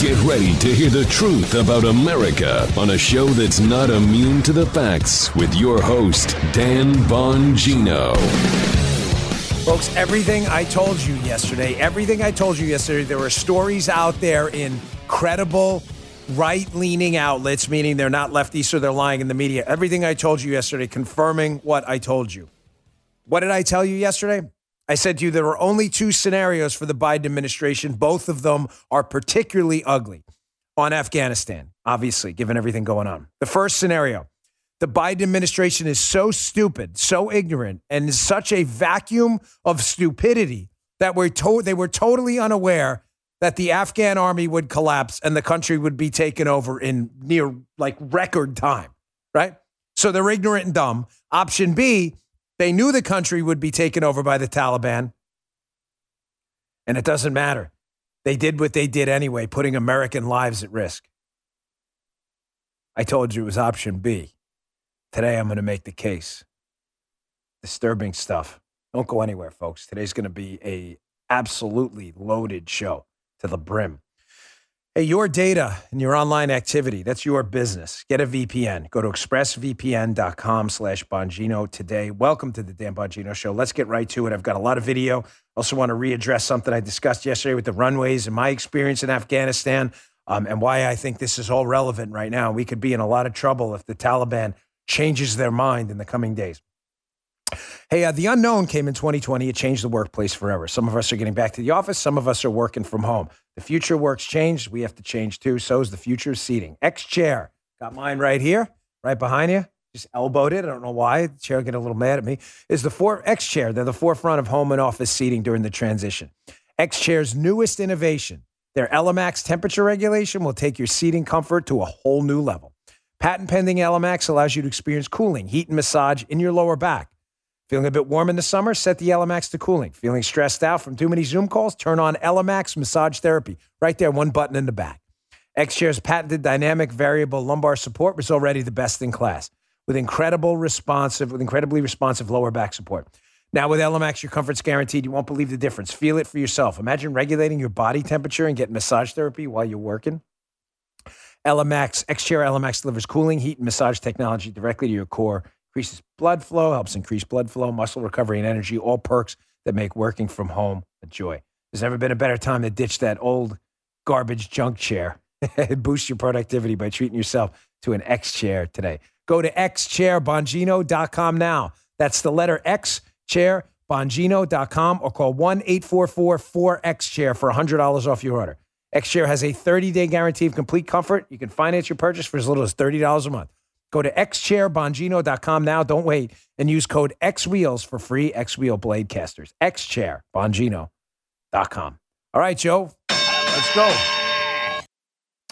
Get ready to hear the truth about America on a show that's not immune to the facts with your host, Dan Bongino. Folks, everything I told you yesterday, everything I told you yesterday, there were stories out there in credible right leaning outlets, meaning they're not lefties or they're lying in the media. Everything I told you yesterday, confirming what I told you. What did I tell you yesterday? I said to you there are only two scenarios for the Biden administration. Both of them are particularly ugly on Afghanistan, obviously, given everything going on. The first scenario the Biden administration is so stupid, so ignorant, and is such a vacuum of stupidity that we're to- they were totally unaware that the Afghan army would collapse and the country would be taken over in near like record time, right? So they're ignorant and dumb. Option B, they knew the country would be taken over by the Taliban. And it doesn't matter. They did what they did anyway, putting American lives at risk. I told you it was option B. Today I'm going to make the case. Disturbing stuff. Don't go anywhere, folks. Today's going to be a absolutely loaded show to the brim. Hey, your data and your online activity, that's your business. Get a VPN. Go to expressvpn.com slash Bongino today. Welcome to the Dan Bongino Show. Let's get right to it. I've got a lot of video. Also want to readdress something I discussed yesterday with the runways and my experience in Afghanistan um, and why I think this is all relevant right now. We could be in a lot of trouble if the Taliban changes their mind in the coming days. Hey, uh, the unknown came in 2020. It changed the workplace forever. Some of us are getting back to the office. Some of us are working from home. The future work's changed. We have to change too. So is the future seating. X chair. Got mine right here, right behind you. Just elbowed it. I don't know why. The chair get a little mad at me. Is the four X chair. They're the forefront of home and office seating during the transition. X chair's newest innovation. Their ELEMAX temperature regulation will take your seating comfort to a whole new level. Patent pending ELEMAX allows you to experience cooling, heat, and massage in your lower back. Feeling a bit warm in the summer? Set the ELEMAX to cooling. Feeling stressed out from too many Zoom calls? Turn on ELEMAX Massage Therapy. Right there, one button in the back. X-Chair's patented dynamic variable lumbar support was already the best in class with incredible responsive, with incredibly responsive lower back support. Now with ELEMAX, your comfort's guaranteed. You won't believe the difference. Feel it for yourself. Imagine regulating your body temperature and getting massage therapy while you're working. ELEMAX, X-Chair ELEMAX delivers cooling, heat, and massage technology directly to your core increases blood flow, helps increase blood flow, muscle recovery, and energy, all perks that make working from home a joy. There's never been a better time to ditch that old garbage junk chair. And boost your productivity by treating yourself to an X chair today. Go to xchairbongino.com now. That's the letter X chair, bongino.com, or call 1 844 4X chair for $100 off your order. X chair has a 30 day guarantee of complete comfort. You can finance your purchase for as little as $30 a month. Go to xchairbongino.com now. Don't wait and use code XWheels for free X Wheel blade casters. xchairbongino.com. All right, Joe, let's go.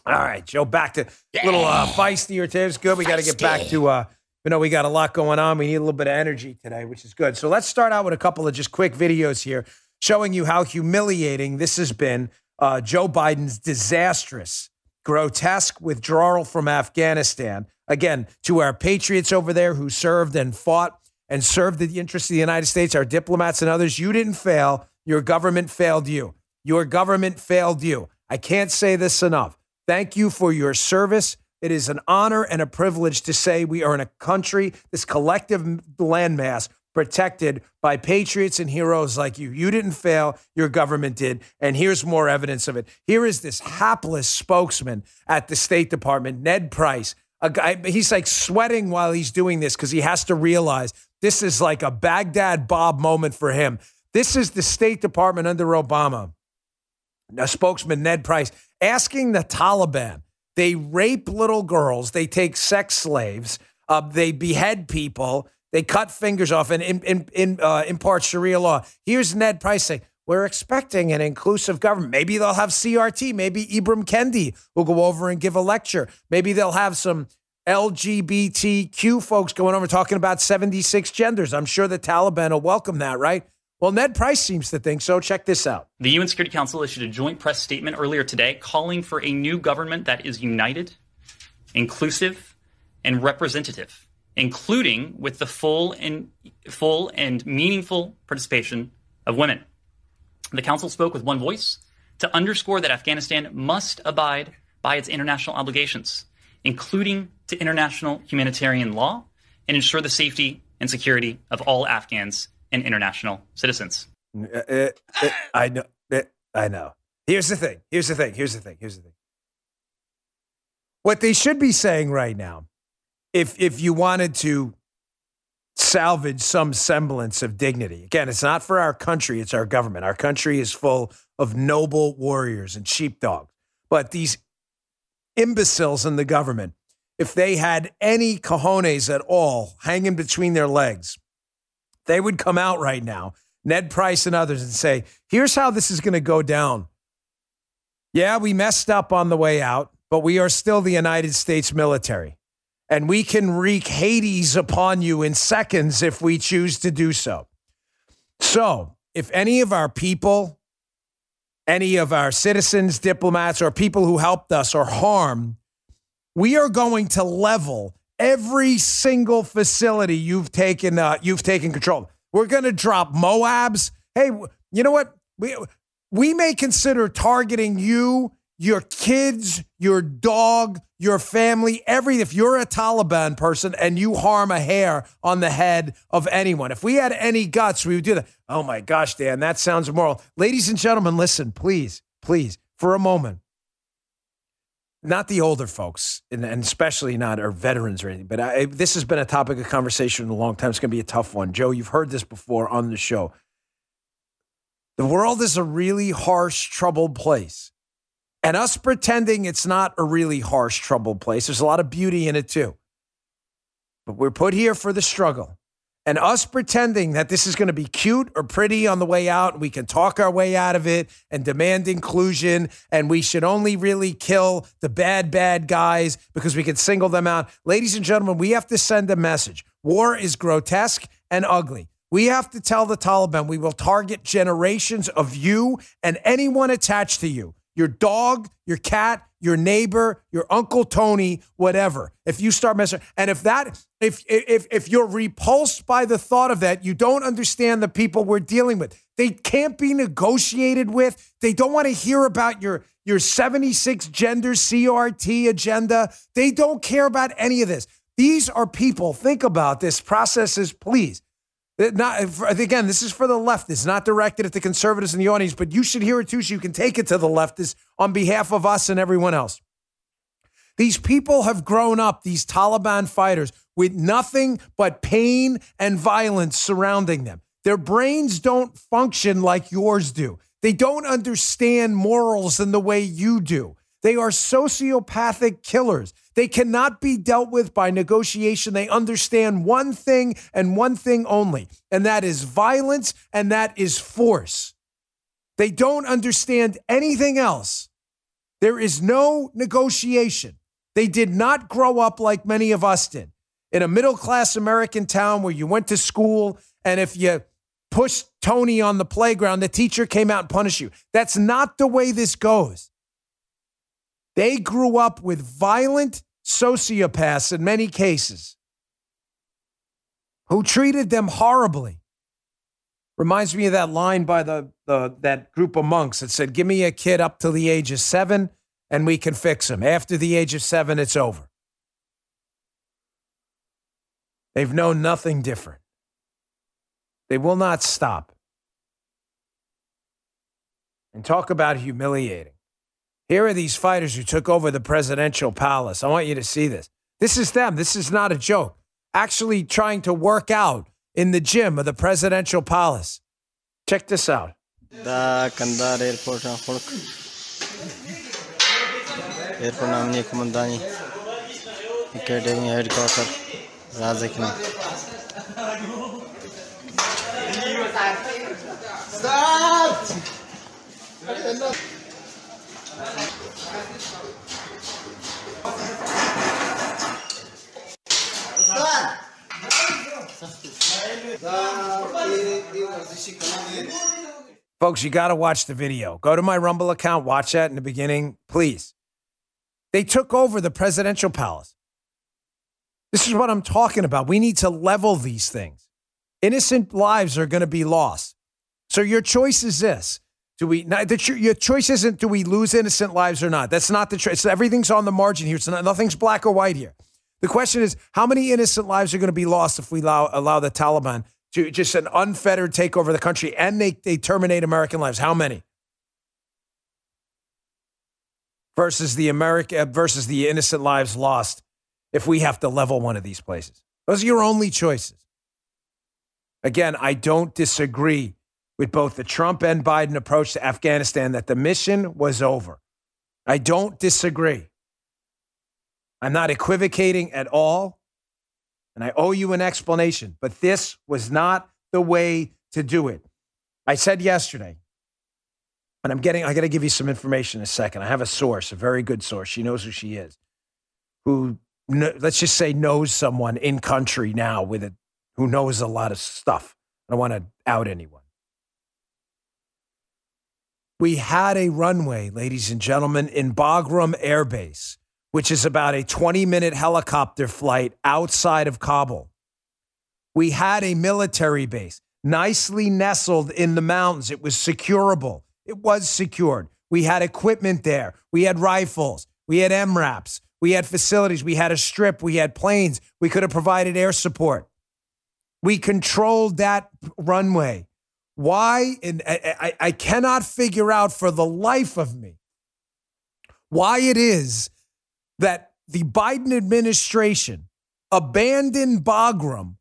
All right, Joe, back to a little uh, feistier today. It's good. We got to get back to, uh, you know, we got a lot going on. We need a little bit of energy today, which is good. So let's start out with a couple of just quick videos here showing you how humiliating this has been. Uh, Joe Biden's disastrous, grotesque withdrawal from Afghanistan again, to our patriots over there who served and fought and served the interests of the United States, our diplomats and others, you didn't fail. Your government failed you. Your government failed you. I can't say this enough. Thank you for your service. It is an honor and a privilege to say we are in a country, this collective landmass, protected by patriots and heroes like you. You didn't fail, your government did. And here's more evidence of it. Here is this hapless spokesman at the State Department, Ned Price, a guy he's like sweating while he's doing this because he has to realize this is like a Baghdad Bob moment for him. This is the State Department under Obama. A spokesman Ned Price asking the Taliban. They rape little girls. They take sex slaves. Uh, they behead people. They cut fingers off and in, in, in, uh, impart Sharia law. Here's Ned Price saying, we're expecting an inclusive government. Maybe they'll have CRT. Maybe Ibram Kendi will go over and give a lecture. Maybe they'll have some LGBTQ folks going over talking about 76 genders. I'm sure the Taliban will welcome that, right? Well, Ned Price seems to think so. Check this out. The UN Security Council issued a joint press statement earlier today calling for a new government that is united, inclusive, and representative, including with the full and full and meaningful participation of women. The council spoke with one voice, to underscore that Afghanistan must abide by its international obligations, including to international humanitarian law, and ensure the safety and security of all Afghans and international citizens. Uh, uh, I know. uh, I know. Here's the thing. Here's the thing. Here's the thing. Here's the thing. What they should be saying right now, if if you wanted to salvage some semblance of dignity. Again, it's not for our country, it's our government. Our country is full of noble warriors and sheepdogs. But these imbeciles in the government, if they had any cojones at all hanging between their legs, they would come out right now, Ned Price and others, and say, here's how this is going to go down. Yeah, we messed up on the way out, but we are still the United States military and we can wreak Hades upon you in seconds if we choose to do so. So, if any of our people, any of our citizens, diplomats, or people who helped us are harmed, we are going to level every single facility you've taken uh, you've taken control. We're going to drop Moabs. Hey, you know what? We we may consider targeting you your kids, your dog, your family, every if you're a Taliban person and you harm a hair on the head of anyone. If we had any guts, we would do that. Oh my gosh, Dan, that sounds immoral. Ladies and gentlemen, listen, please, please, for a moment. Not the older folks, and, and especially not our veterans or anything, but I, this has been a topic of conversation in a long time. It's going to be a tough one. Joe, you've heard this before on the show. The world is a really harsh, troubled place. And us pretending it's not a really harsh, troubled place, there's a lot of beauty in it too. But we're put here for the struggle. And us pretending that this is going to be cute or pretty on the way out, we can talk our way out of it and demand inclusion, and we should only really kill the bad, bad guys because we can single them out. Ladies and gentlemen, we have to send a message. War is grotesque and ugly. We have to tell the Taliban we will target generations of you and anyone attached to you your dog, your cat, your neighbor, your uncle Tony, whatever. If you start messing, and if that, if if if you're repulsed by the thought of that, you don't understand the people we're dealing with. They can't be negotiated with. They don't want to hear about your your 76 gender CRT agenda. They don't care about any of this. These are people. Think about this processes, please. Not again. This is for the left. It's not directed at the conservatives in the audience, but you should hear it too, so you can take it to the leftists on behalf of us and everyone else. These people have grown up, these Taliban fighters, with nothing but pain and violence surrounding them. Their brains don't function like yours do. They don't understand morals in the way you do. They are sociopathic killers. They cannot be dealt with by negotiation. They understand one thing and one thing only, and that is violence and that is force. They don't understand anything else. There is no negotiation. They did not grow up like many of us did in a middle class American town where you went to school, and if you pushed Tony on the playground, the teacher came out and punished you. That's not the way this goes. They grew up with violent sociopaths in many cases who treated them horribly. Reminds me of that line by the, the that group of monks that said, "Give me a kid up to the age of seven, and we can fix him. After the age of seven, it's over." They've known nothing different. They will not stop. And talk about humiliating. Here are these fighters who took over the presidential palace. I want you to see this. This is them. This is not a joke. Actually, trying to work out in the gym of the presidential palace. Check this out. Da Kandahar airport Airport namni kumandani. Academy headquarter Razakni. Stop! Folks, you got to watch the video. Go to my Rumble account, watch that in the beginning, please. They took over the presidential palace. This is what I'm talking about. We need to level these things. Innocent lives are going to be lost. So your choice is this Do we? Not, the, your choice isn't do we lose innocent lives or not. That's not the choice. Everything's on the margin here. It's not, nothing's black or white here. The question is how many innocent lives are going to be lost if we allow, allow the Taliban to just an unfettered take over the country and they, they terminate American lives? How many? Versus the America versus the innocent lives lost if we have to level one of these places. Those are your only choices. Again, I don't disagree with both the Trump and Biden approach to Afghanistan that the mission was over. I don't disagree. I'm not equivocating at all. And I owe you an explanation, but this was not the way to do it. I said yesterday, and I'm getting, I got to give you some information in a second. I have a source, a very good source. She knows who she is, who, let's just say, knows someone in country now with it, who knows a lot of stuff. I don't want to out anyone. We had a runway, ladies and gentlemen, in Bagram Air Base, which is about a 20 minute helicopter flight outside of Kabul. We had a military base nicely nestled in the mountains. It was securable, it was secured. We had equipment there, we had rifles, we had MRAPs, we had facilities, we had a strip, we had planes, we could have provided air support. We controlled that runway. Why? And I, I cannot figure out for the life of me why it is that the Biden administration abandoned Bagram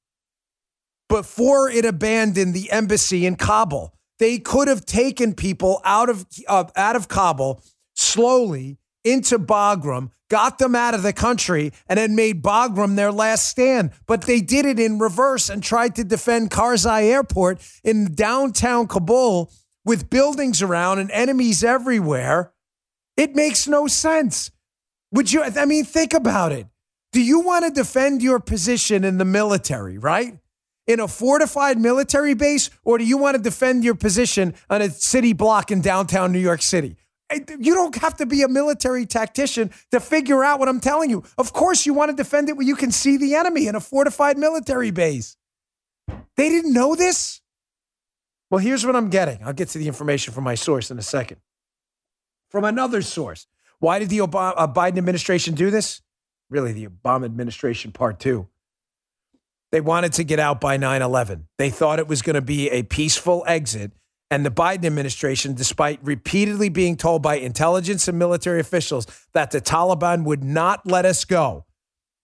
before it abandoned the embassy in Kabul. They could have taken people out of uh, out of Kabul slowly into Bagram, got them out of the country, and then made Bagram their last stand. But they did it in reverse and tried to defend Karzai Airport in downtown Kabul with buildings around and enemies everywhere. It makes no sense. Would you, I mean, think about it. Do you want to defend your position in the military, right? In a fortified military base, or do you want to defend your position on a city block in downtown New York City? You don't have to be a military tactician to figure out what I'm telling you. Of course, you want to defend it where you can see the enemy in a fortified military base. They didn't know this? Well, here's what I'm getting. I'll get to the information from my source in a second. From another source. Why did the Obama, uh, Biden administration do this? Really, the Obama administration part two. They wanted to get out by 9 11. They thought it was going to be a peaceful exit and the Biden administration, despite repeatedly being told by intelligence and military officials that the Taliban would not let us go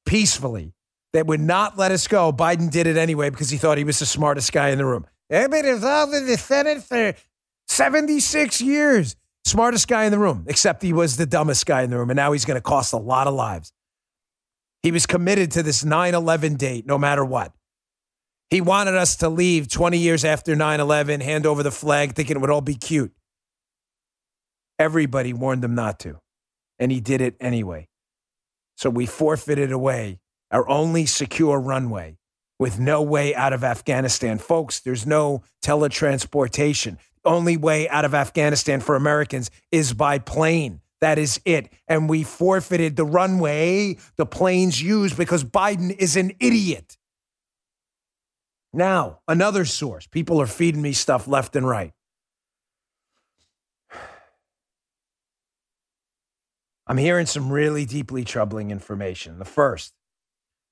peacefully, they would not let us go, Biden did it anyway because he thought he was the smartest guy in the room. I've been involved in the Senate for 76 years. Smartest guy in the room, except he was the dumbest guy in the room. And now he's going to cost a lot of lives. He was committed to this 9 11 date no matter what. He wanted us to leave 20 years after 9 11, hand over the flag, thinking it would all be cute. Everybody warned him not to, and he did it anyway. So we forfeited away our only secure runway with no way out of Afghanistan. Folks, there's no teletransportation. The only way out of Afghanistan for Americans is by plane. That is it. And we forfeited the runway the planes use because Biden is an idiot. Now, another source. People are feeding me stuff left and right. I'm hearing some really deeply troubling information. The first,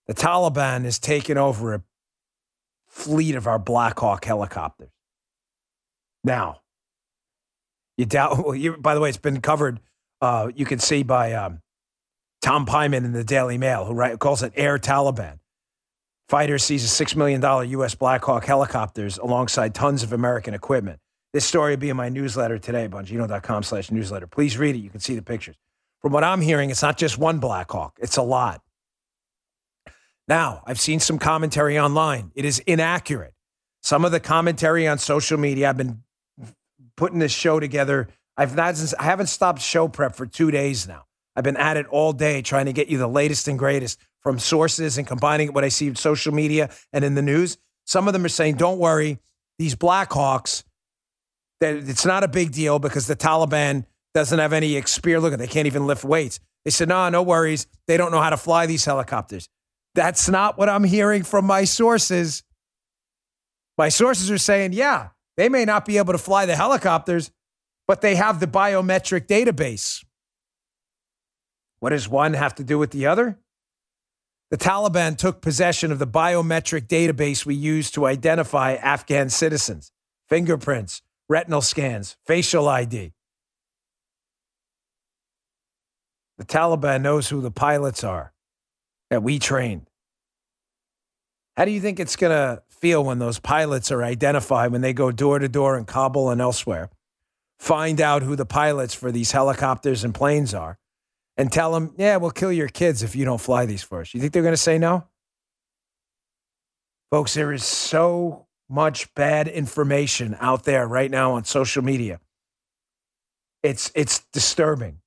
the Taliban has taken over a fleet of our Black Hawk helicopters. Now, you doubt, well, you, by the way, it's been covered, uh, you can see by um, Tom Pyman in the Daily Mail, who write, calls it Air Taliban. Fighter seize a $6 million U.S. Black Hawk helicopters alongside tons of American equipment. This story will be in my newsletter today, bongino.com slash newsletter. Please read it. You can see the pictures. From what I'm hearing, it's not just one Black Hawk, it's a lot. Now, I've seen some commentary online. It is inaccurate. Some of the commentary on social media, I've been putting this show together. I've not, I haven't stopped show prep for two days now. I've been at it all day trying to get you the latest and greatest from sources and combining what I see in social media and in the news. Some of them are saying, don't worry, these Blackhawks, that it's not a big deal because the Taliban doesn't have any experience. Look, they can't even lift weights. They said, no, no worries. They don't know how to fly these helicopters. That's not what I'm hearing from my sources. My sources are saying, yeah, they may not be able to fly the helicopters, but they have the biometric database. What does one have to do with the other? The Taliban took possession of the biometric database we use to identify Afghan citizens fingerprints, retinal scans, facial ID. The Taliban knows who the pilots are that we trained. How do you think it's going to feel when those pilots are identified when they go door to door in Kabul and elsewhere? Find out who the pilots for these helicopters and planes are and tell them, yeah, we'll kill your kids if you don't fly these for us. You think they're going to say no? Folks, there is so much bad information out there right now on social media. It's, it's disturbing.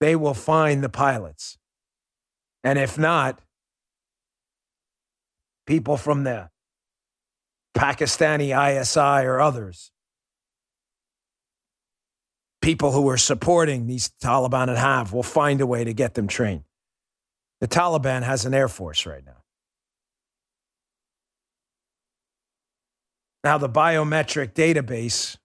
They will find the pilots. And if not, people from the Pakistani ISI or others people who are supporting these Taliban and have will find a way to get them trained. The Taliban has an air force right now. Now, the biometric database,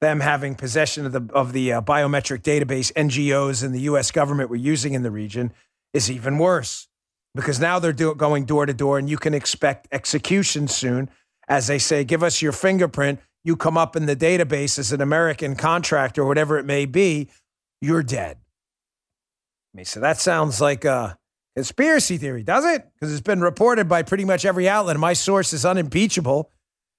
them having possession of the, of the uh, biometric database NGOs and the US government were using in the region, is even worse because now they're do- going door to door and you can expect execution soon as they say, give us your fingerprint you come up in the database as an American contractor or whatever it may be, you're dead. I mean, so that sounds like a conspiracy theory, does it? Because it's been reported by pretty much every outlet. My source is unimpeachable,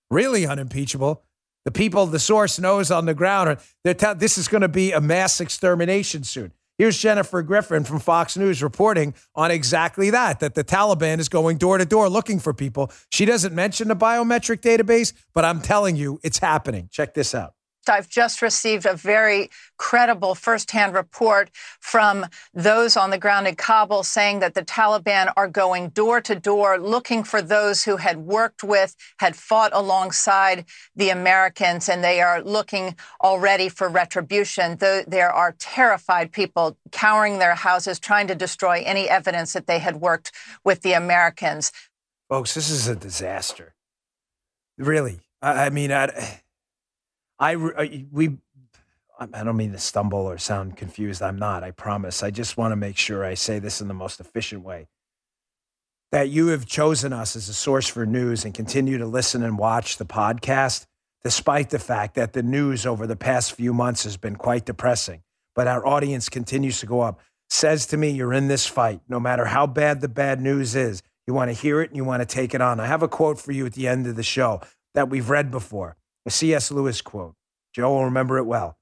really unimpeachable. The people the source knows on the ground are they're t- this is going to be a mass extermination soon. Here's Jennifer Griffin from Fox News reporting on exactly that that the Taliban is going door to door looking for people. She doesn't mention the biometric database, but I'm telling you, it's happening. Check this out. I've just received a very credible firsthand report from those on the ground in Kabul saying that the Taliban are going door to door looking for those who had worked with, had fought alongside the Americans, and they are looking already for retribution. There are terrified people cowering their houses, trying to destroy any evidence that they had worked with the Americans. Folks, this is a disaster. Really. I, I mean, I I uh, we I don't mean to stumble or sound confused. I'm not. I promise. I just want to make sure I say this in the most efficient way. That you have chosen us as a source for news and continue to listen and watch the podcast, despite the fact that the news over the past few months has been quite depressing. But our audience continues to go up. Says to me, you're in this fight. No matter how bad the bad news is, you want to hear it and you want to take it on. I have a quote for you at the end of the show that we've read before a C.S. Lewis quote. Joe will remember it well.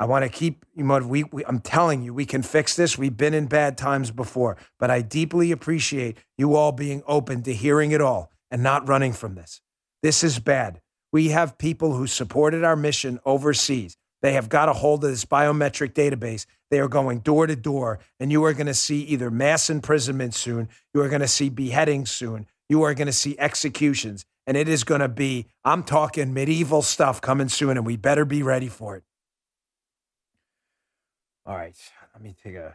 I want to keep, you we, we, I'm telling you, we can fix this. We've been in bad times before, but I deeply appreciate you all being open to hearing it all and not running from this. This is bad. We have people who supported our mission overseas. They have got a hold of this biometric database. They are going door to door, and you are going to see either mass imprisonment soon, you are going to see beheadings soon, you are going to see executions and it is going to be, I'm talking medieval stuff coming soon, and we better be ready for it. All right, let me take a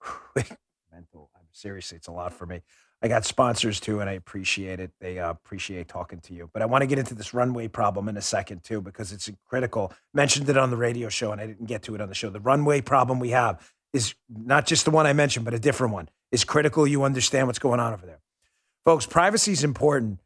quick mental. Seriously, it's a lot for me. I got sponsors too, and I appreciate it. They uh, appreciate talking to you. But I want to get into this runway problem in a second too, because it's critical. Mentioned it on the radio show, and I didn't get to it on the show. The runway problem we have is not just the one I mentioned, but a different one. It's critical. You understand what's going on over there, folks. Privacy is important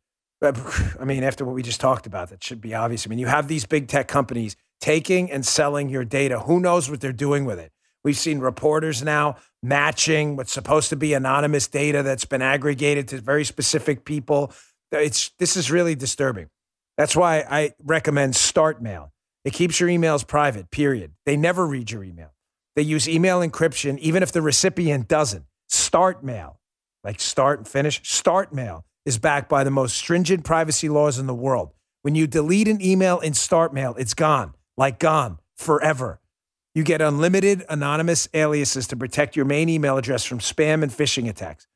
Uh, I mean, after what we just talked about, that should be obvious. I mean, you have these big tech companies taking and selling your data. Who knows what they're doing with it? We've seen reporters now matching what's supposed to be anonymous data that's been aggregated to very specific people. Uh, it's this is really disturbing. That's why I recommend StartMail. It keeps your emails private, period. They never read your email. They use email encryption, even if the recipient doesn't. StartMail, like start and finish, StartMail is backed by the most stringent privacy laws in the world. When you delete an email in Start Mail, it's gone, like gone forever. You get unlimited anonymous aliases to protect your main email address from spam and phishing attacks.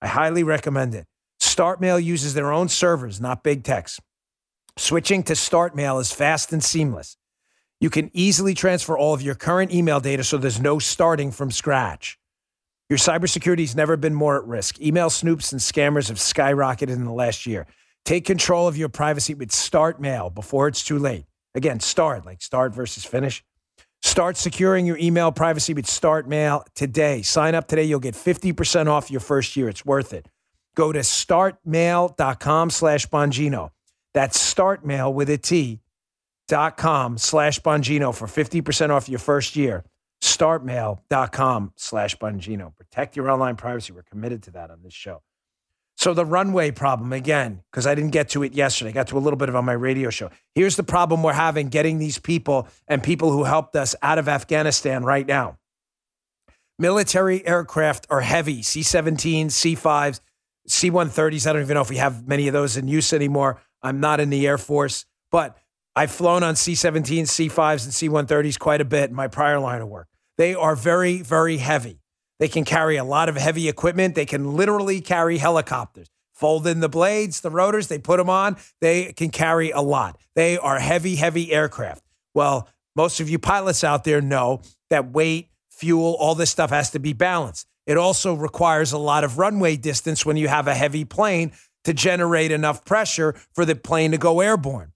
I highly recommend it. Start Mail uses their own servers, not big techs. Switching to Start Mail is fast and seamless. You can easily transfer all of your current email data so there's no starting from scratch. Your cybersecurity has never been more at risk. Email snoops and scammers have skyrocketed in the last year. Take control of your privacy with Start Mail before it's too late. Again, start, like start versus finish. Start securing your email privacy with Start Mail today. Sign up today. You'll get 50% off your first year. It's worth it. Go to startmail.com slash Bongino. That's startmail with a T dot com slash Bongino for 50% off your first year. Startmail.com slash Bongino. Protect your online privacy. We're committed to that on this show. So the runway problem again, because I didn't get to it yesterday. I got to a little bit of on my radio show. Here's the problem we're having getting these people and people who helped us out of Afghanistan right now. Military aircraft are heavy, C-17, C-5s, C-130s. I don't even know if we have many of those in use anymore. I'm not in the Air Force, but I've flown on C-17, C-5s, and C-130s quite a bit in my prior line of work. They are very, very heavy. They can carry a lot of heavy equipment. They can literally carry helicopters. Fold in the blades, the rotors, they put them on. They can carry a lot. They are heavy, heavy aircraft. Well, most of you pilots out there know that weight, fuel, all this stuff has to be balanced. It also requires a lot of runway distance when you have a heavy plane to generate enough pressure for the plane to go airborne.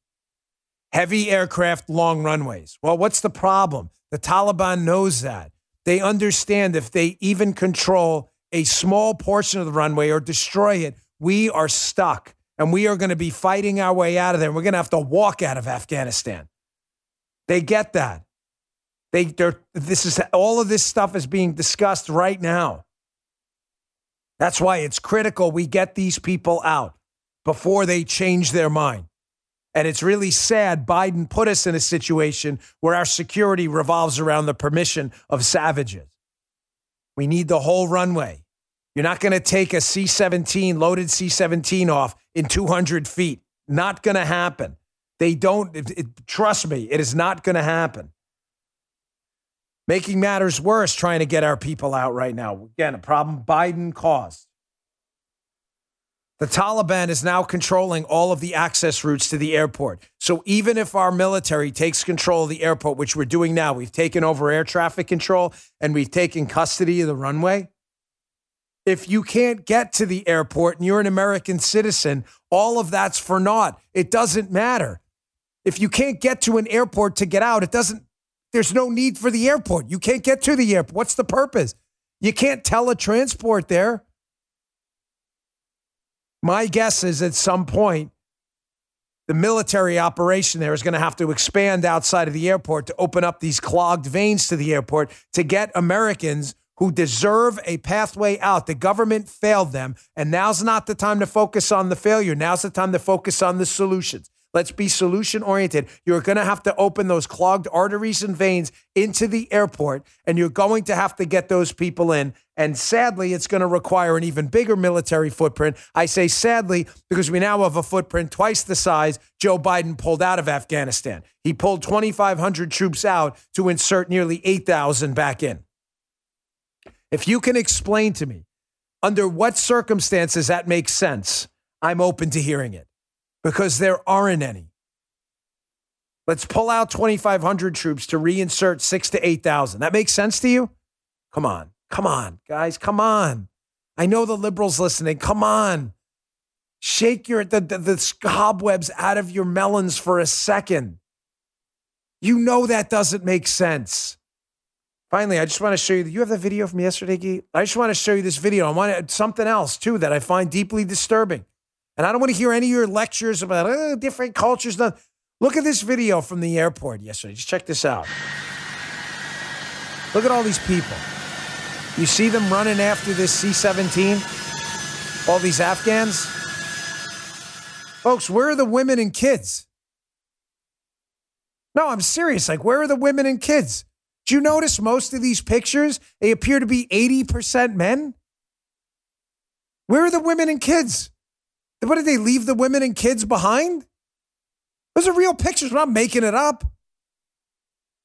Heavy aircraft, long runways. Well, what's the problem? The Taliban knows that. They understand if they even control a small portion of the runway or destroy it, we are stuck and we are going to be fighting our way out of there. We're going to have to walk out of Afghanistan. They get that. They, they're, this is all of this stuff is being discussed right now. That's why it's critical we get these people out before they change their mind. And it's really sad Biden put us in a situation where our security revolves around the permission of savages. We need the whole runway. You're not going to take a C 17, loaded C 17 off in 200 feet. Not going to happen. They don't, it, it, trust me, it is not going to happen. Making matters worse, trying to get our people out right now. Again, a problem Biden caused. The Taliban is now controlling all of the access routes to the airport. So even if our military takes control of the airport, which we're doing now, we've taken over air traffic control and we've taken custody of the runway. If you can't get to the airport and you're an American citizen, all of that's for naught. It doesn't matter. If you can't get to an airport to get out, it doesn't, there's no need for the airport. You can't get to the airport. What's the purpose? You can't teletransport there. My guess is at some point, the military operation there is going to have to expand outside of the airport to open up these clogged veins to the airport to get Americans who deserve a pathway out. The government failed them, and now's not the time to focus on the failure. Now's the time to focus on the solutions. Let's be solution oriented. You're going to have to open those clogged arteries and veins into the airport, and you're going to have to get those people in. And sadly, it's going to require an even bigger military footprint. I say sadly because we now have a footprint twice the size Joe Biden pulled out of Afghanistan. He pulled 2,500 troops out to insert nearly 8,000 back in. If you can explain to me under what circumstances that makes sense, I'm open to hearing it because there aren't any. Let's pull out 2,500 troops to reinsert six to 8,000. That makes sense to you? Come on. Come on, guys. Come on. I know the liberals listening. Come on. Shake your the, the, the cobwebs out of your melons for a second. You know that doesn't make sense. Finally, I just want to show you. You have the video from yesterday, Gee? I just want to show you this video. I want something else too that I find deeply disturbing. And I don't want to hear any of your lectures about oh, different cultures. Look at this video from the airport yesterday. Just check this out. Look at all these people. You see them running after this C 17? All these Afghans? Folks, where are the women and kids? No, I'm serious. Like, where are the women and kids? Do you notice most of these pictures? They appear to be 80% men. Where are the women and kids? What did they leave the women and kids behind? Those are real pictures. I'm not making it up.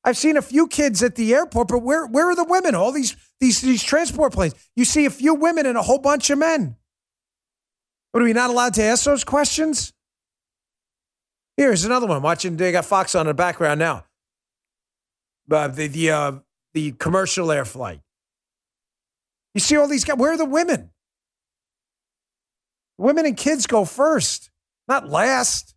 I've seen a few kids at the airport, but where where are the women? All these these these transport planes. You see a few women and a whole bunch of men. What are we not allowed to ask those questions? Here's another one. Watching they got Fox on in the background now. Uh, the the uh, the commercial air flight. You see all these guys. Where are the women? Women and kids go first, not last.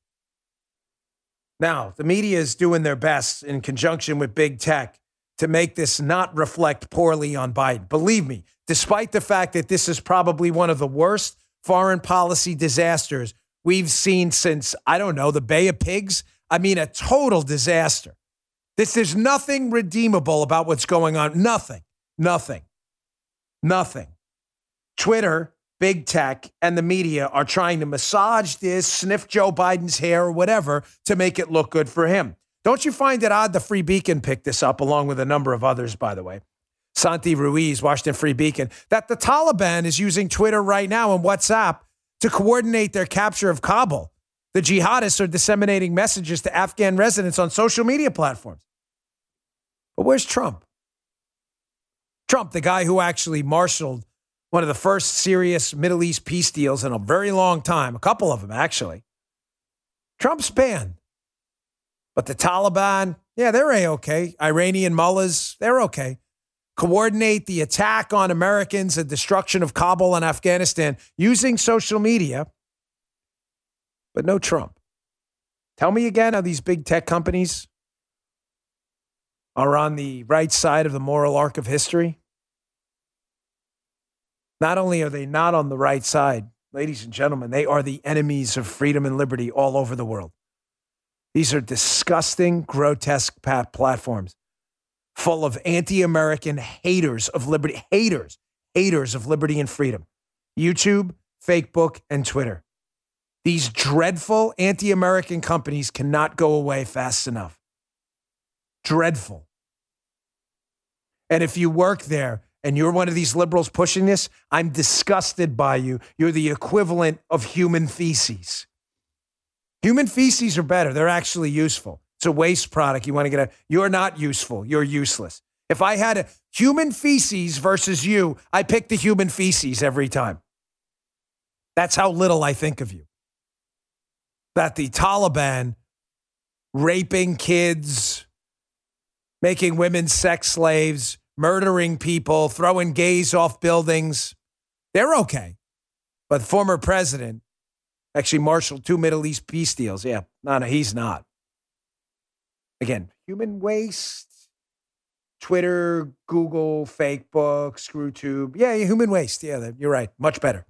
Now, the media is doing their best in conjunction with big tech to make this not reflect poorly on Biden. Believe me, despite the fact that this is probably one of the worst foreign policy disasters we've seen since, I don't know, the Bay of Pigs. I mean, a total disaster. This is nothing redeemable about what's going on. Nothing, nothing, nothing. Twitter, big tech, and the media are trying to massage this, sniff Joe Biden's hair or whatever to make it look good for him. Don't you find it odd the Free Beacon picked this up along with a number of others, by the way? Santi Ruiz, Washington Free Beacon, that the Taliban is using Twitter right now and WhatsApp to coordinate their capture of Kabul. The jihadists are disseminating messages to Afghan residents on social media platforms. But where's Trump? Trump, the guy who actually marshaled one of the first serious Middle East peace deals in a very long time, a couple of them actually. Trump's banned. But the Taliban, yeah, they're a okay. Iranian mullahs, they're okay. Coordinate the attack on Americans and destruction of Kabul and Afghanistan using social media, but no Trump. Tell me again how these big tech companies are on the right side of the moral arc of history. Not only are they not on the right side, ladies and gentlemen, they are the enemies of freedom and liberty all over the world. These are disgusting, grotesque platforms full of anti American haters of liberty, haters, haters of liberty and freedom. YouTube, Facebook, and Twitter. These dreadful anti American companies cannot go away fast enough. Dreadful. And if you work there and you're one of these liberals pushing this, I'm disgusted by you. You're the equivalent of human feces. Human feces are better. They're actually useful. It's a waste product. You want to get a, you're not useful. You're useless. If I had a human feces versus you, I pick the human feces every time. That's how little I think of you. That the Taliban raping kids, making women sex slaves, murdering people, throwing gays off buildings, they're okay. But former president actually marshaled two Middle East peace deals. Yeah, no, no, he's not. Again, human waste, Twitter, Google, Facebook, ScrewTube. Yeah, human waste. Yeah, you're right. Much better.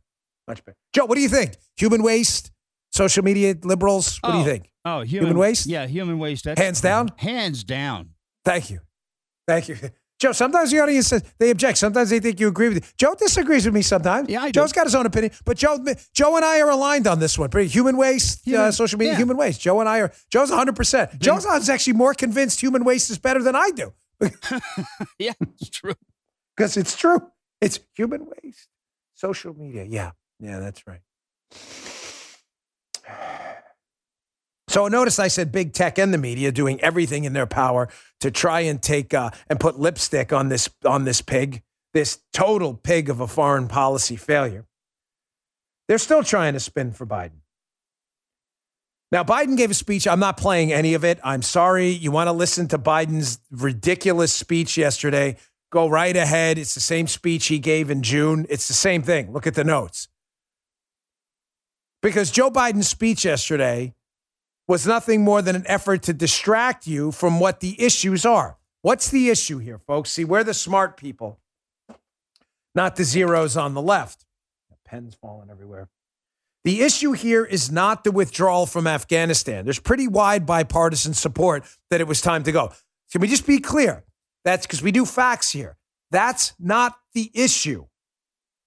Much better. Joe, what do you think? Human waste, social media liberals. What oh, do you oh, think? Oh, human, human waste. Yeah, human waste. Hands down. Hands down. Thank you. Thank you. Joe, sometimes the audience says they object. Sometimes they think you agree with it. Joe disagrees with me sometimes. Yeah, I do. Joe's got his own opinion, but Joe, Joe and I are aligned on this one. Pretty human waste, uh, human, uh, social media, yeah. human waste. Joe and I are. Joe's 100. percent Joe's actually more convinced human waste is better than I do. yeah, it's true. Because it's true. It's human waste. Social media. Yeah, yeah, that's right. So notice I said big tech and the media doing everything in their power to try and take uh, and put lipstick on this on this pig, this total pig of a foreign policy failure. They're still trying to spin for Biden. Now, Biden gave a speech. I'm not playing any of it. I'm sorry. You want to listen to Biden's ridiculous speech yesterday? Go right ahead. It's the same speech he gave in June. It's the same thing. Look at the notes. Because Joe Biden's speech yesterday was nothing more than an effort to distract you from what the issues are. What's the issue here, folks? See, we're the smart people, not the zeros on the left. The pen's falling everywhere. The issue here is not the withdrawal from Afghanistan. There's pretty wide bipartisan support that it was time to go. Can we just be clear? That's because we do facts here. That's not the issue.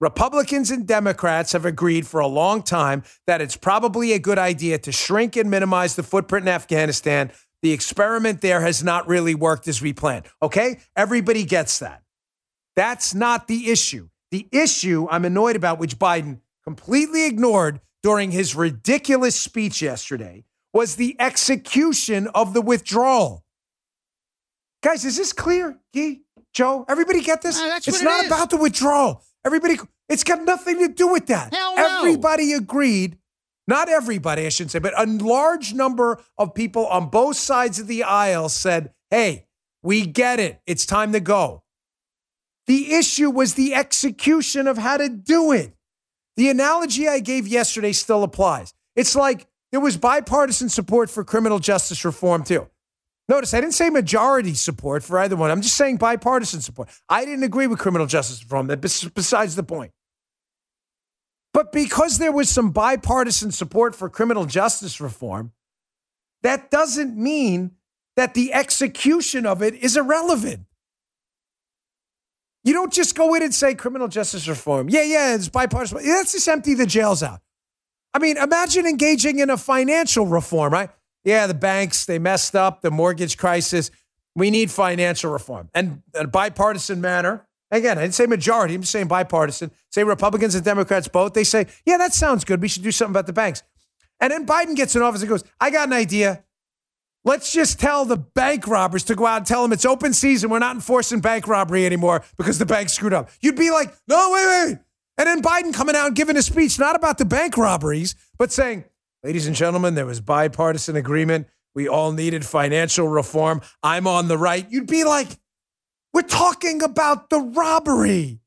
Republicans and Democrats have agreed for a long time that it's probably a good idea to shrink and minimize the footprint in Afghanistan. The experiment there has not really worked as we planned. Okay? Everybody gets that. That's not the issue. The issue I'm annoyed about, which Biden completely ignored during his ridiculous speech yesterday, was the execution of the withdrawal. Guys, is this clear? Gee, Joe, everybody get this? Uh, it's not about the withdrawal. Everybody, it's got nothing to do with that. Hell no. Everybody agreed. Not everybody, I shouldn't say, but a large number of people on both sides of the aisle said, hey, we get it. It's time to go. The issue was the execution of how to do it. The analogy I gave yesterday still applies. It's like there was bipartisan support for criminal justice reform too. Notice I didn't say majority support for either one. I'm just saying bipartisan support. I didn't agree with criminal justice reform. That besides the point. But because there was some bipartisan support for criminal justice reform, that doesn't mean that the execution of it is irrelevant. You don't just go in and say criminal justice reform. Yeah, yeah, it's bipartisan. Let's just empty the jails out. I mean, imagine engaging in a financial reform, right? Yeah, the banks, they messed up, the mortgage crisis. We need financial reform. And in a bipartisan manner, Again, I didn't say majority. I'm saying bipartisan. Say Republicans and Democrats both. They say, yeah, that sounds good. We should do something about the banks. And then Biden gets in office and goes, I got an idea. Let's just tell the bank robbers to go out and tell them it's open season. We're not enforcing bank robbery anymore because the bank screwed up. You'd be like, no, wait, wait. And then Biden coming out and giving a speech, not about the bank robberies, but saying, ladies and gentlemen, there was bipartisan agreement. We all needed financial reform. I'm on the right. You'd be like, we're talking about the robbery,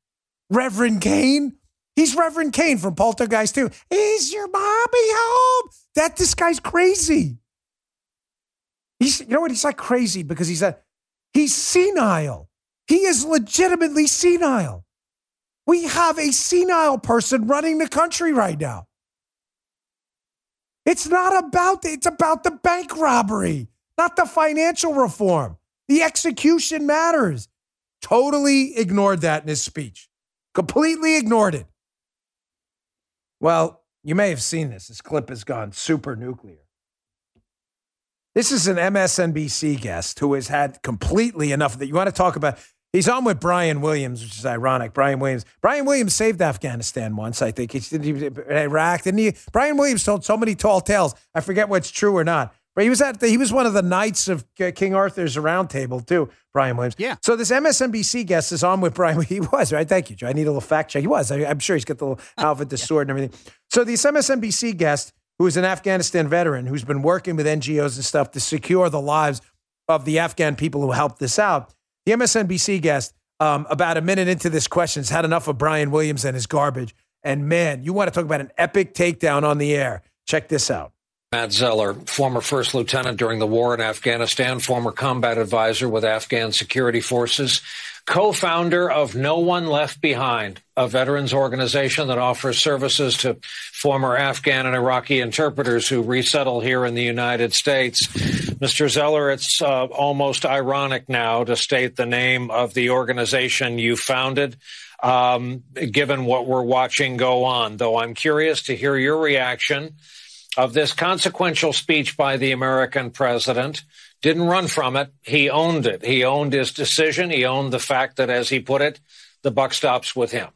Reverend Kane. He's Reverend Kane from Poltergeist 2. Is your mommy home? That this guy's crazy. He's you know what? He's like crazy because he's a he's senile. He is legitimately senile. We have a senile person running the country right now. It's not about it's about the bank robbery, not the financial reform. The execution matters. Totally ignored that in his speech. Completely ignored it. Well, you may have seen this. This clip has gone super nuclear. This is an MSNBC guest who has had completely enough that. You want to talk about? He's on with Brian Williams, which is ironic. Brian Williams. Brian Williams saved Afghanistan once, I think. He did Iraq, didn't he? Brian Williams told so many tall tales. I forget what's true or not. But he was at the, he was one of the knights of King Arthur's Round Table too. Brian Williams. Yeah. So this MSNBC guest is on with Brian. He was right. Thank you, Joe. I need a little fact check. He was. I, am sure he's got the little ah, outfit, the yeah. sword, and everything. So this MSNBC guest, who is an Afghanistan veteran, who's been working with NGOs and stuff to secure the lives of the Afghan people who helped this out. The MSNBC guest, um, about a minute into this question, has had enough of Brian Williams and his garbage. And man, you want to talk about an epic takedown on the air? Check this out. Matt Zeller, former first lieutenant during the war in Afghanistan, former combat advisor with Afghan security forces, co-founder of No One Left Behind, a veterans organization that offers services to former Afghan and Iraqi interpreters who resettle here in the United States. Mr. Zeller, it's uh, almost ironic now to state the name of the organization you founded. Um, given what we're watching go on, though I'm curious to hear your reaction of this consequential speech by the American president, didn't run from it. He owned it. He owned his decision. He owned the fact that, as he put it, the buck stops with him.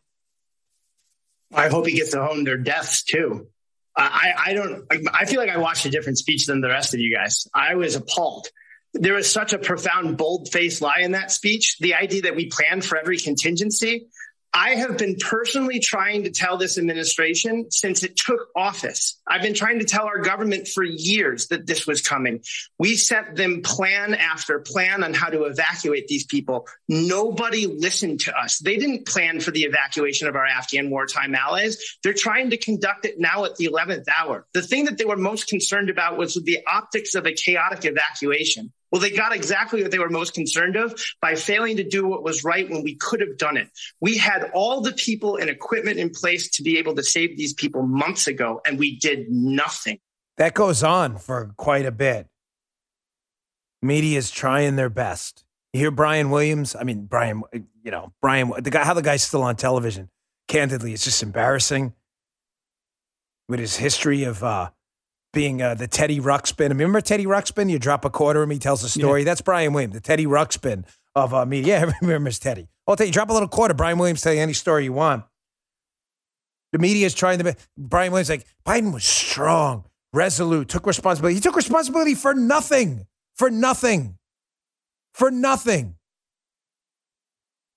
I hope he gets to own their deaths too. I, I don't, I feel like I watched a different speech than the rest of you guys. I was appalled. There was such a profound, bold faced lie in that speech. The idea that we planned for every contingency. I have been personally trying to tell this administration since it took office. I've been trying to tell our government for years that this was coming. We sent them plan after plan on how to evacuate these people. Nobody listened to us. They didn't plan for the evacuation of our Afghan wartime allies. They're trying to conduct it now at the 11th hour. The thing that they were most concerned about was the optics of a chaotic evacuation. Well, they got exactly what they were most concerned of by failing to do what was right when we could have done it. We had all the people and equipment in place to be able to save these people months ago, and we did nothing. That goes on for quite a bit. Media is trying their best. You hear Brian Williams? I mean, Brian, you know, Brian, the guy, how the guy's still on television. Candidly, it's just embarrassing with his history of uh, being uh, the Teddy Ruxpin. Remember Teddy Ruxpin? You drop a quarter and he tells a story. Yeah. That's Brian Williams, the Teddy Ruxpin of uh, media. Yeah, remember Teddy. I'll tell you, drop a little quarter. Brian Williams tell you any story you want. The media is trying to. Brian Williams like Biden was strong, resolute, took responsibility. He took responsibility for nothing, for nothing, for nothing.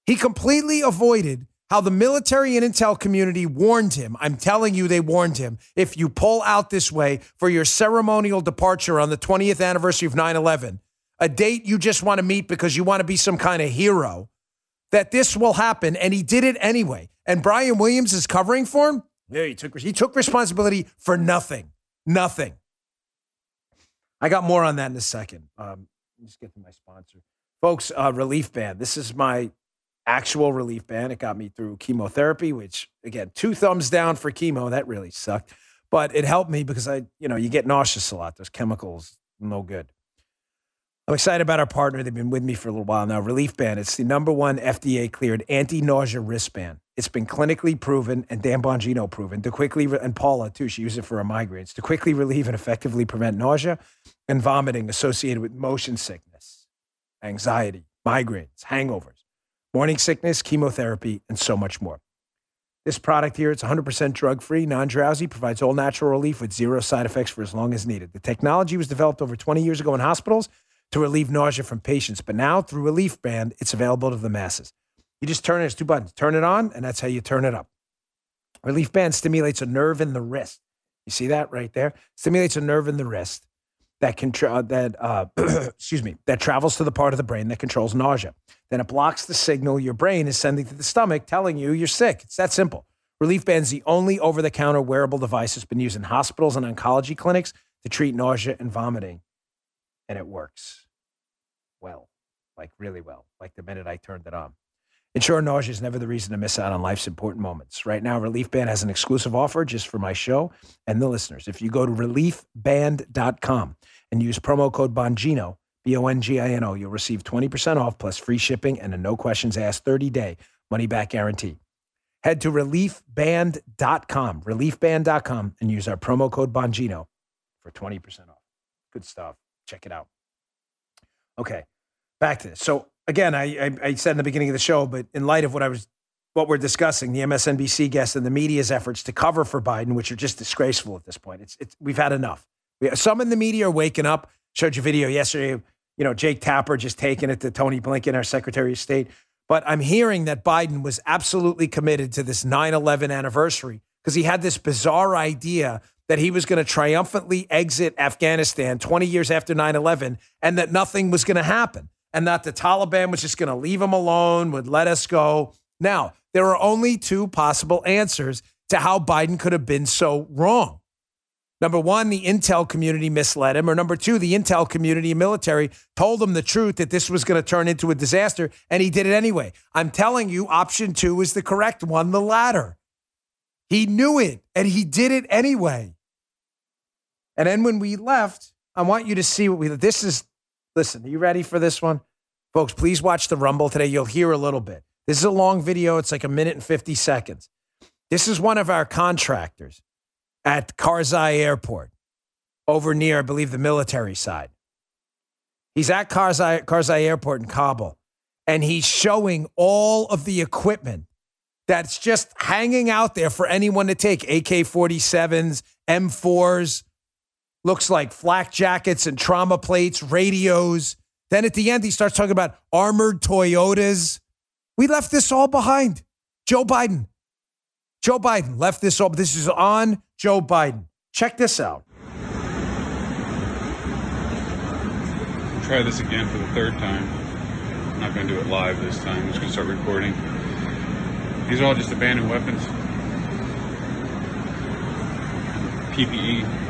He completely avoided how the military and intel community warned him. I'm telling you, they warned him. If you pull out this way for your ceremonial departure on the 20th anniversary of 9 11, a date you just want to meet because you want to be some kind of hero, that this will happen. And he did it anyway. And Brian Williams is covering for him. Yeah, he took, he took responsibility for nothing. Nothing. I got more on that in a second. Um, just get to my sponsor, folks. Uh, Relief Band. This is my actual relief band. It got me through chemotherapy, which again, two thumbs down for chemo. That really sucked, but it helped me because I, you know, you get nauseous a lot. Those chemicals, no good. I'm excited about our partner. They've been with me for a little while now. Relief Band. It's the number one FDA cleared anti nausea wristband. It's been clinically proven and Dan Bongino proven to quickly, and Paula too, she used it for her migraines, to quickly relieve and effectively prevent nausea and vomiting associated with motion sickness, anxiety, migraines, hangovers, morning sickness, chemotherapy, and so much more. This product here, it's 100% drug free, non drowsy, provides all natural relief with zero side effects for as long as needed. The technology was developed over 20 years ago in hospitals to relieve nausea from patients. But now, through Relief Band, it's available to the masses. You just turn it, it's two buttons. Turn it on, and that's how you turn it up. Relief Band stimulates a nerve in the wrist. You see that right there? Stimulates a nerve in the wrist that control that uh, excuse me that travels to the part of the brain that controls nausea. Then it blocks the signal your brain is sending to the stomach, telling you you're sick. It's that simple. Relief Band's the only over-the-counter wearable device that's been used in hospitals and oncology clinics to treat nausea and vomiting and it works well, like really well, like the minute I turned it on. Ensure nausea is never the reason to miss out on life's important moments. Right now, Relief Band has an exclusive offer just for my show and the listeners. If you go to reliefband.com and use promo code Bongino, B O N G I N O, you'll receive 20% off plus free shipping and a no questions asked 30 day money back guarantee. Head to reliefband.com, reliefband.com, and use our promo code Bongino for 20% off. Good stuff. Check it out. Okay, back to this. So again, I, I, I said in the beginning of the show, but in light of what I was, what we're discussing, the MSNBC guests and the media's efforts to cover for Biden, which are just disgraceful at this point. It's, it's we've had enough. We, some in the media are waking up. Showed you video yesterday. You know, Jake Tapper just taking it to Tony Blinken, our Secretary of State. But I'm hearing that Biden was absolutely committed to this 9 11 anniversary because he had this bizarre idea that he was going to triumphantly exit Afghanistan 20 years after 9 11 and that nothing was going to happen and that the Taliban was just going to leave him alone, would let us go. Now, there are only two possible answers to how Biden could have been so wrong. Number one, the intel community misled him. Or number two, the intel community and military told him the truth that this was going to turn into a disaster, and he did it anyway. I'm telling you, option two is the correct one, the latter. He knew it, and he did it anyway. And then when we left, I want you to see what we this is. Listen, are you ready for this one? Folks, please watch the Rumble today. You'll hear a little bit. This is a long video. It's like a minute and 50 seconds. This is one of our contractors at Karzai Airport over near, I believe, the military side. He's at Karzai, Karzai Airport in Kabul, and he's showing all of the equipment that's just hanging out there for anyone to take AK 47s, M4s, looks like flak jackets and trauma plates, radios. Then at the end, he starts talking about armored Toyotas. We left this all behind. Joe Biden. Joe Biden left this all. This is on Joe Biden. Check this out. Try this again for the third time. I'm not going to do it live this time. I'm just going to start recording. These are all just abandoned weapons. PPE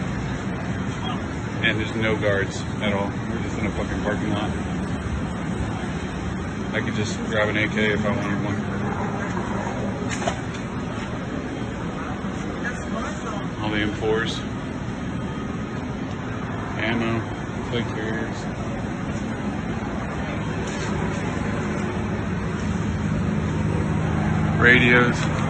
and there's no guards at all. We're in a fucking parking lot. I could just grab an AK if I wanted one. All the M4s, ammo, carriers. Radios.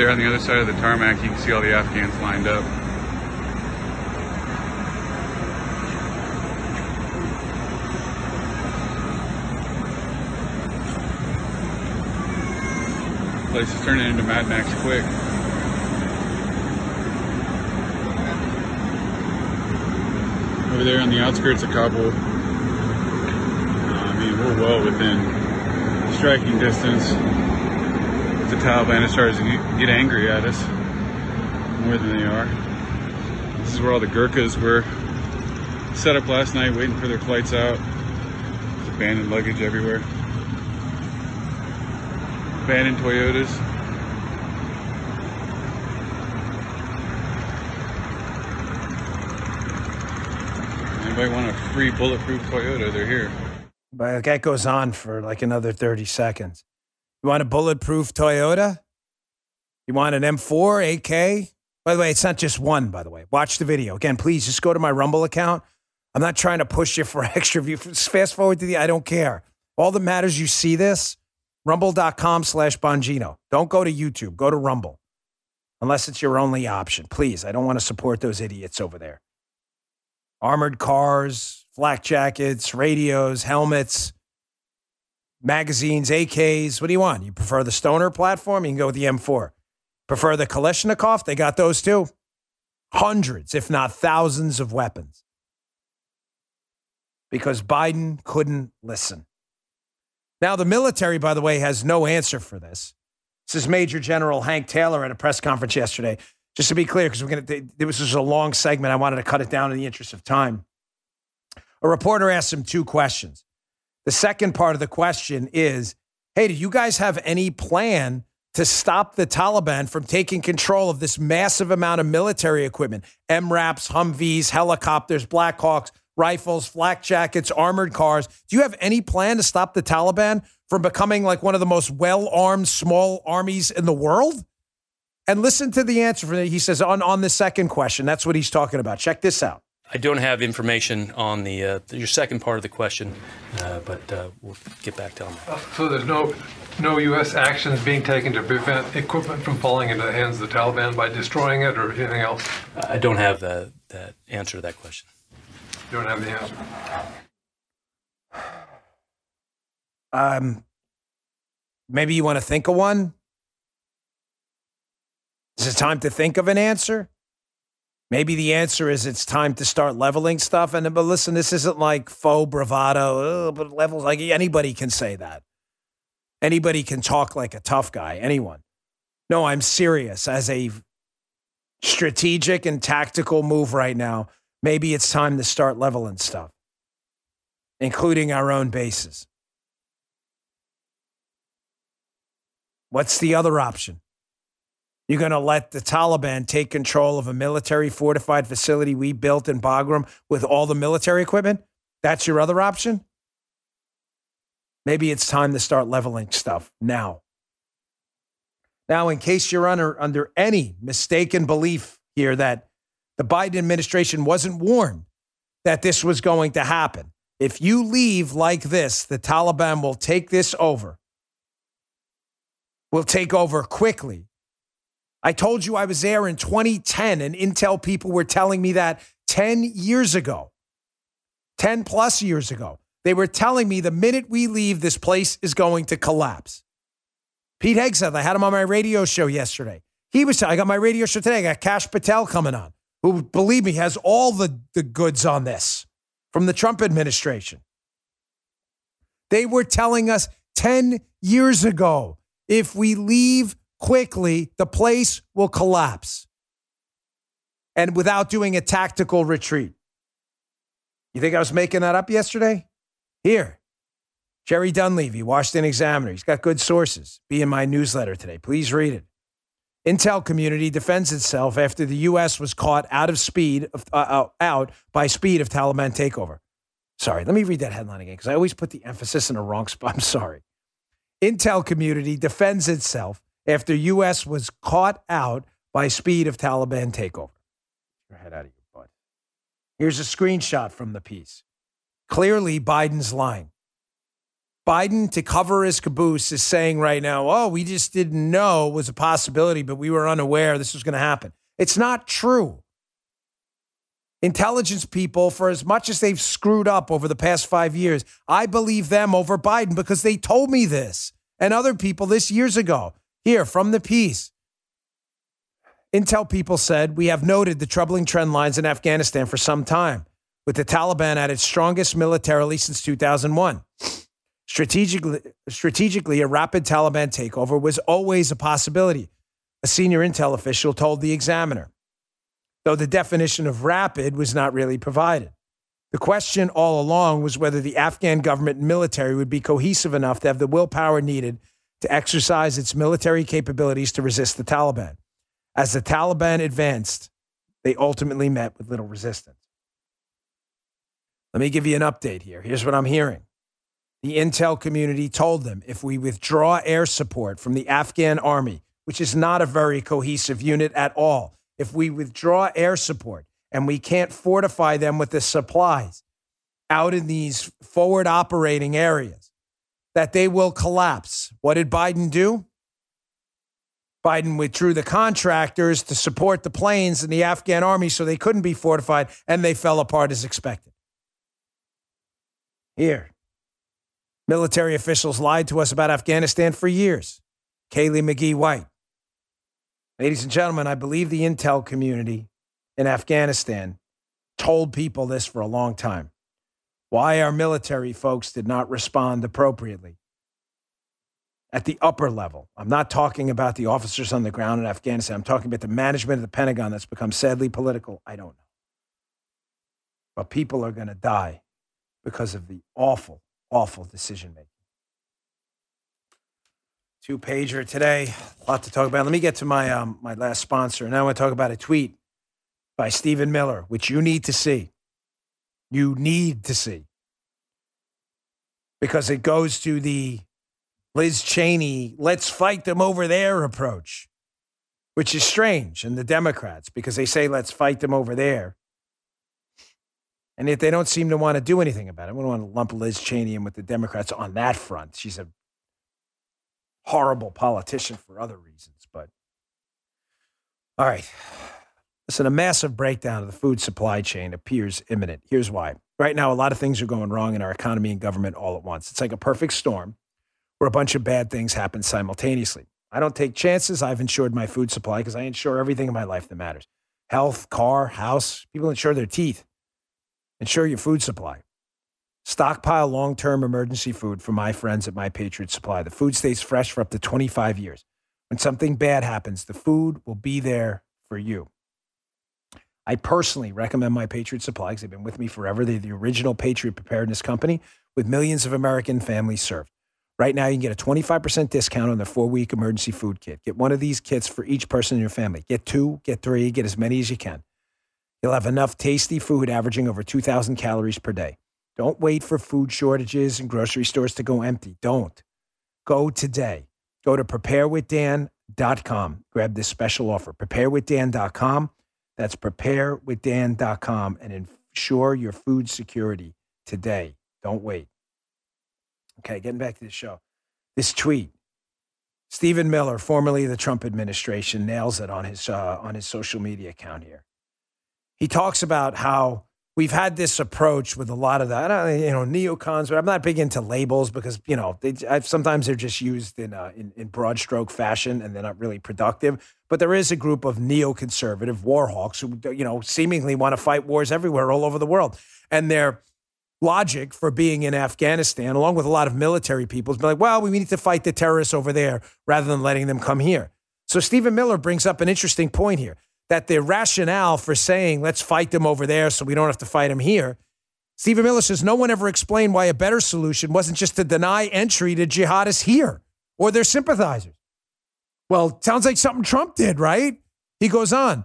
There on the other side of the tarmac, you can see all the Afghans lined up. place is turning into Mad Max quick. Over there on the outskirts of Kabul, uh, I mean, we're well within striking distance the Taliban has started to get angry at us more than they are. This is where all the Gurkhas were set up last night, waiting for their flights out. There's abandoned luggage everywhere. Abandoned Toyotas. Anybody want a free bulletproof Toyota? They're here. But that goes on for like another 30 seconds. You want a bulletproof Toyota? You want an M4 AK? By the way, it's not just one, by the way. Watch the video. Again, please just go to my Rumble account. I'm not trying to push you for extra view. Fast forward to the, I don't care. All that matters, you see this, rumble.com slash Bongino. Don't go to YouTube. Go to Rumble. Unless it's your only option. Please, I don't want to support those idiots over there armored cars, flak jackets, radios, helmets, magazines, AKs. What do you want? You prefer the Stoner platform? You can go with the M4. Prefer the Kalashnikov? They got those too. Hundreds, if not thousands, of weapons. Because Biden couldn't listen. Now, the military, by the way, has no answer for this. This is Major General Hank Taylor at a press conference yesterday just to be clear, because we're going to, this was a long segment. I wanted to cut it down in the interest of time. A reporter asked him two questions. The second part of the question is Hey, do you guys have any plan to stop the Taliban from taking control of this massive amount of military equipment? MRAPs, Humvees, helicopters, Blackhawks, rifles, flak jackets, armored cars. Do you have any plan to stop the Taliban from becoming like one of the most well armed small armies in the world? And listen to the answer for that. He says on, on the second question, that's what he's talking about. Check this out. I don't have information on the uh, your second part of the question, uh, but uh, we'll get back to him. So there's no no U.S. actions being taken to prevent equipment from falling into the hands of the Taliban by destroying it or anything else? I don't have the, that answer to that question. You don't have the answer. Um, maybe you want to think of one. Is it time to think of an answer? Maybe the answer is it's time to start leveling stuff. And but listen, this isn't like faux bravado, but levels like anybody can say that. Anybody can talk like a tough guy. Anyone. No, I'm serious. As a strategic and tactical move right now, maybe it's time to start leveling stuff, including our own bases. What's the other option? You're going to let the Taliban take control of a military fortified facility we built in Bagram with all the military equipment? That's your other option? Maybe it's time to start leveling stuff now. Now, in case you're under, under any mistaken belief here that the Biden administration wasn't warned that this was going to happen, if you leave like this, the Taliban will take this over, will take over quickly I told you I was there in 2010, and Intel people were telling me that 10 years ago, 10 plus years ago. They were telling me the minute we leave, this place is going to collapse. Pete Hegseth, I had him on my radio show yesterday. He was, I got my radio show today. I got Kash Patel coming on, who, believe me, has all the, the goods on this from the Trump administration. They were telling us 10 years ago if we leave quickly, the place will collapse. And without doing a tactical retreat. You think I was making that up yesterday? Here, Jerry Dunleavy, Washington Examiner. He's got good sources. Be in my newsletter today. Please read it. Intel community defends itself after the U.S. was caught out of speed, uh, uh, out by speed of Taliban takeover. Sorry, let me read that headline again because I always put the emphasis in the wrong spot. I'm sorry. Intel community defends itself after U.S. was caught out by speed of Taliban takeover. Your head out of your butt. Here's a screenshot from the piece. Clearly, Biden's lying. Biden, to cover his caboose, is saying right now, oh, we just didn't know it was a possibility, but we were unaware this was going to happen. It's not true. Intelligence people, for as much as they've screwed up over the past five years, I believe them over Biden because they told me this and other people this years ago. Here from the piece. Intel people said, We have noted the troubling trend lines in Afghanistan for some time, with the Taliban at its strongest militarily since 2001. Strategically, strategically, a rapid Taliban takeover was always a possibility, a senior intel official told the Examiner. though the definition of rapid was not really provided. The question all along was whether the Afghan government and military would be cohesive enough to have the willpower needed to exercise its military capabilities to resist the Taliban. As the Taliban advanced, they ultimately met with little resistance. Let me give you an update here. Here's what I'm hearing. The intel community told them if we withdraw air support from the Afghan army, which is not a very cohesive unit at all, if we withdraw air support and we can't fortify them with the supplies out in these forward operating areas, that they will collapse. What did Biden do? Biden withdrew the contractors to support the planes and the Afghan army so they couldn't be fortified and they fell apart as expected. Here, military officials lied to us about Afghanistan for years. Kaylee McGhee White. Ladies and gentlemen, I believe the intel community in Afghanistan told people this for a long time. Why our military folks did not respond appropriately at the upper level. I'm not talking about the officers on the ground in Afghanistan. I'm talking about the management of the Pentagon that's become sadly political. I don't know. But people are going to die because of the awful, awful decision making. Two pager today, a lot to talk about. Let me get to my um, my last sponsor. Now I want to talk about a tweet by Stephen Miller, which you need to see. You need to see because it goes to the Liz Cheney, let's fight them over there approach, which is strange. And the Democrats, because they say, let's fight them over there. And yet they don't seem to want to do anything about it. I don't want to lump Liz Cheney in with the Democrats on that front. She's a horrible politician for other reasons. But all right. Listen, a massive breakdown of the food supply chain appears imminent. Here's why. Right now, a lot of things are going wrong in our economy and government all at once. It's like a perfect storm where a bunch of bad things happen simultaneously. I don't take chances. I've insured my food supply because I insure everything in my life that matters health, car, house. People insure their teeth. Insure your food supply. Stockpile long term emergency food for my friends at My Patriot Supply. The food stays fresh for up to 25 years. When something bad happens, the food will be there for you. I personally recommend My Patriot Supply because they've been with me forever. They're the original Patriot Preparedness Company with millions of American families served. Right now, you can get a 25% discount on their four week emergency food kit. Get one of these kits for each person in your family. Get two, get three, get as many as you can. You'll have enough tasty food averaging over 2,000 calories per day. Don't wait for food shortages and grocery stores to go empty. Don't. Go today. Go to preparewithdan.com. Grab this special offer. Preparewithdan.com. That's preparewithdan.com and ensure your food security today. Don't wait. Okay, getting back to the show. This tweet, Stephen Miller, formerly the Trump administration, nails it on his uh, on his social media account here. He talks about how we've had this approach with a lot of that, you know, neocons. But I'm not big into labels because you know they I've, sometimes they're just used in, uh, in in broad stroke fashion and they're not really productive. But there is a group of neoconservative war hawks who you know seemingly want to fight wars everywhere, all over the world, and they're logic for being in Afghanistan, along with a lot of military people, is like, well, we need to fight the terrorists over there rather than letting them come here. So Stephen Miller brings up an interesting point here that the rationale for saying let's fight them over there so we don't have to fight them here. Stephen Miller says no one ever explained why a better solution wasn't just to deny entry to jihadists here or their sympathizers. Well, sounds like something Trump did, right? He goes on.